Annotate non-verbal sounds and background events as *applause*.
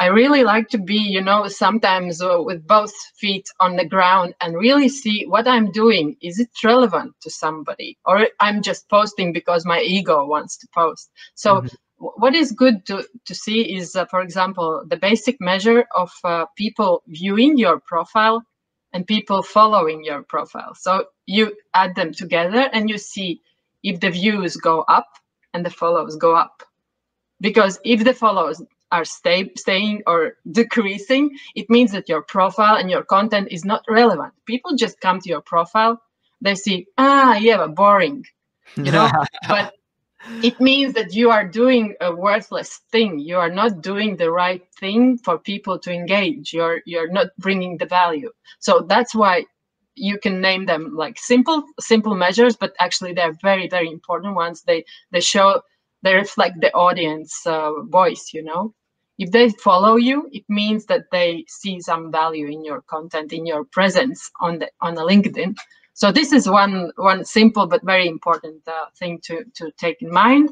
I really like to be, you know, sometimes uh, with both feet on the ground and really see what I'm doing. Is it relevant to somebody? Or I'm just posting because my ego wants to post. So, mm -hmm. what is good to, to see is, uh, for example, the basic measure of uh, people viewing your profile and people following your profile. So, you add them together and you see if the views go up and the follows go up. Because if the follows are stay, staying or decreasing, it means that your profile and your content is not relevant. People just come to your profile, they see, ah, yeah, but boring, you know, *laughs* but it means that you are doing a worthless thing. You are not doing the right thing for people to engage. You're you're not bringing the value. So that's why you can name them like simple simple measures, but actually they're very very important ones. They they show they reflect the audience uh, voice. You know if they follow you, it means that they see some value in your content, in your presence on the on the LinkedIn. So this is one one simple but very important uh, thing to to take in mind.